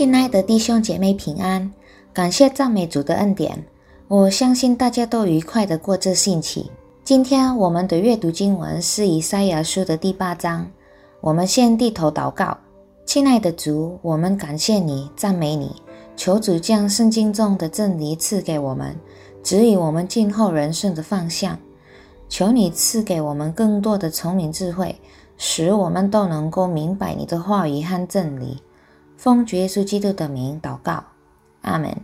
亲爱的弟兄姐妹平安，感谢赞美主的恩典。我相信大家都愉快的过这星期。今天我们的阅读经文是以赛亚书的第八章。我们先低头祷告，亲爱的主，我们感谢你，赞美你，求主将圣经中的真理赐给我们，指引我们今后人生的方向。求你赐给我们更多的聪明智慧，使我们都能够明白你的话语和真理。奉主耶稣基督的名祷告，阿门。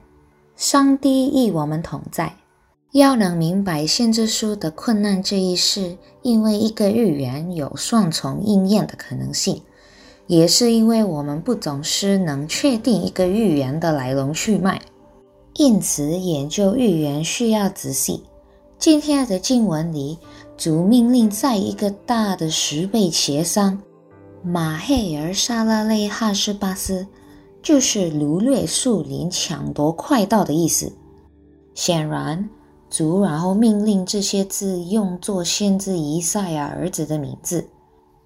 上帝与我们同在。要能明白先知书的困难这一事，因为一个预言有双重应验的可能性，也是因为我们不总是能确定一个预言的来龙去脉，因此研究预言需要仔细。今天的经文里，主命令在一个大的十倍协商。马黑尔沙拉类哈斯巴斯就是掳掠树林、抢夺快道的意思。显然，主然后命令这些字用作先知以赛亚儿子的名字。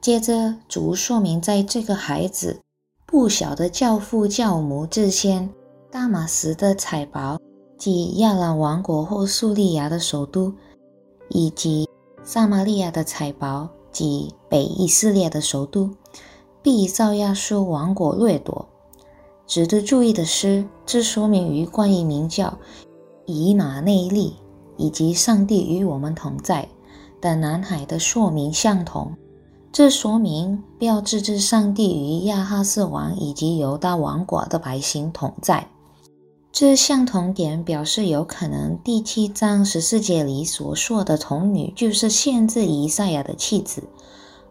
接着，主说明在这个孩子不晓得教父教母之前，大马士的财宝即亚兰王国或苏利亚的首都，以及撒玛利亚的财宝。即北以色列的首都，必遭亚述王国掠夺。值得注意的是，这说明与关于名叫以马内利以及上帝与我们同在的南海的说明相同。这说明标志着上帝与亚哈斯王以及犹大王国的百姓同在。这相同点表示，有可能第七章十四节里所说的童女就是限制以赛亚的妻子。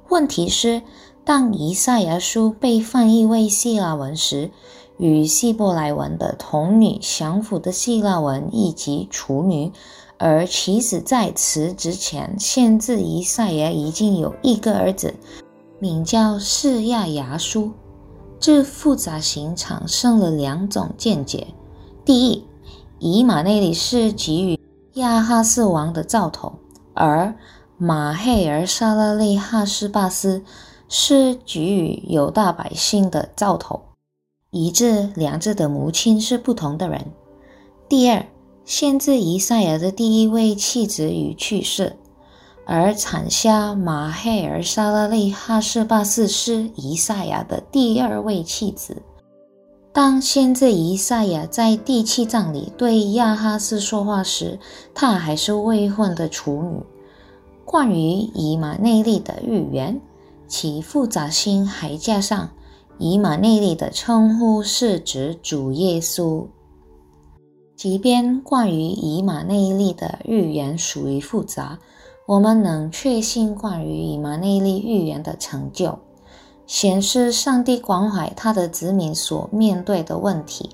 问题是，当以赛亚书被翻译为希腊文时，与希伯来文的童女相符的希腊文以及处女，而其实在此之前，先知以赛亚已经有一个儿子，名叫释亚亚书。这复杂性产生了两种见解。第一，以马内利是给予亚哈斯王的兆头，而马黑尔沙拉利哈斯巴斯是给予犹大百姓的兆头，以致两者的母亲是不同的人。第二，先知以赛亚的第一位妻子已去世，而产下马黑尔沙拉利哈斯巴斯是以赛亚的第二位妻子。当先知以赛亚在第七章里对亚哈斯说话时，她还是未婚的处女。关于以马内利的预言，其复杂性还加上以马内利的称呼是指主耶稣。即便关于以马内利的预言属于复杂，我们能确信关于以马内利预言的成就。显示上帝关怀他的子民所面对的问题。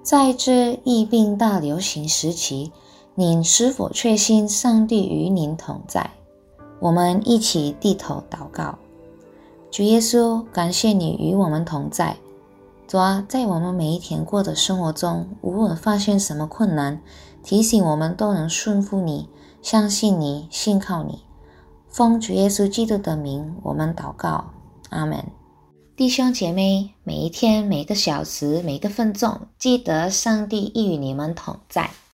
在这疫病大流行时期，您是否确信上帝与您同在？我们一起低头祷告。主耶稣，感谢你与我们同在。主啊，在我们每一天过的生活中，无论发生什么困难，提醒我们都能顺服你，相信你，信靠你。奉主耶稣基督的名，我们祷告。阿门，弟兄姐妹，每一天、每个小时、每个分钟，记得上帝已与你们同在。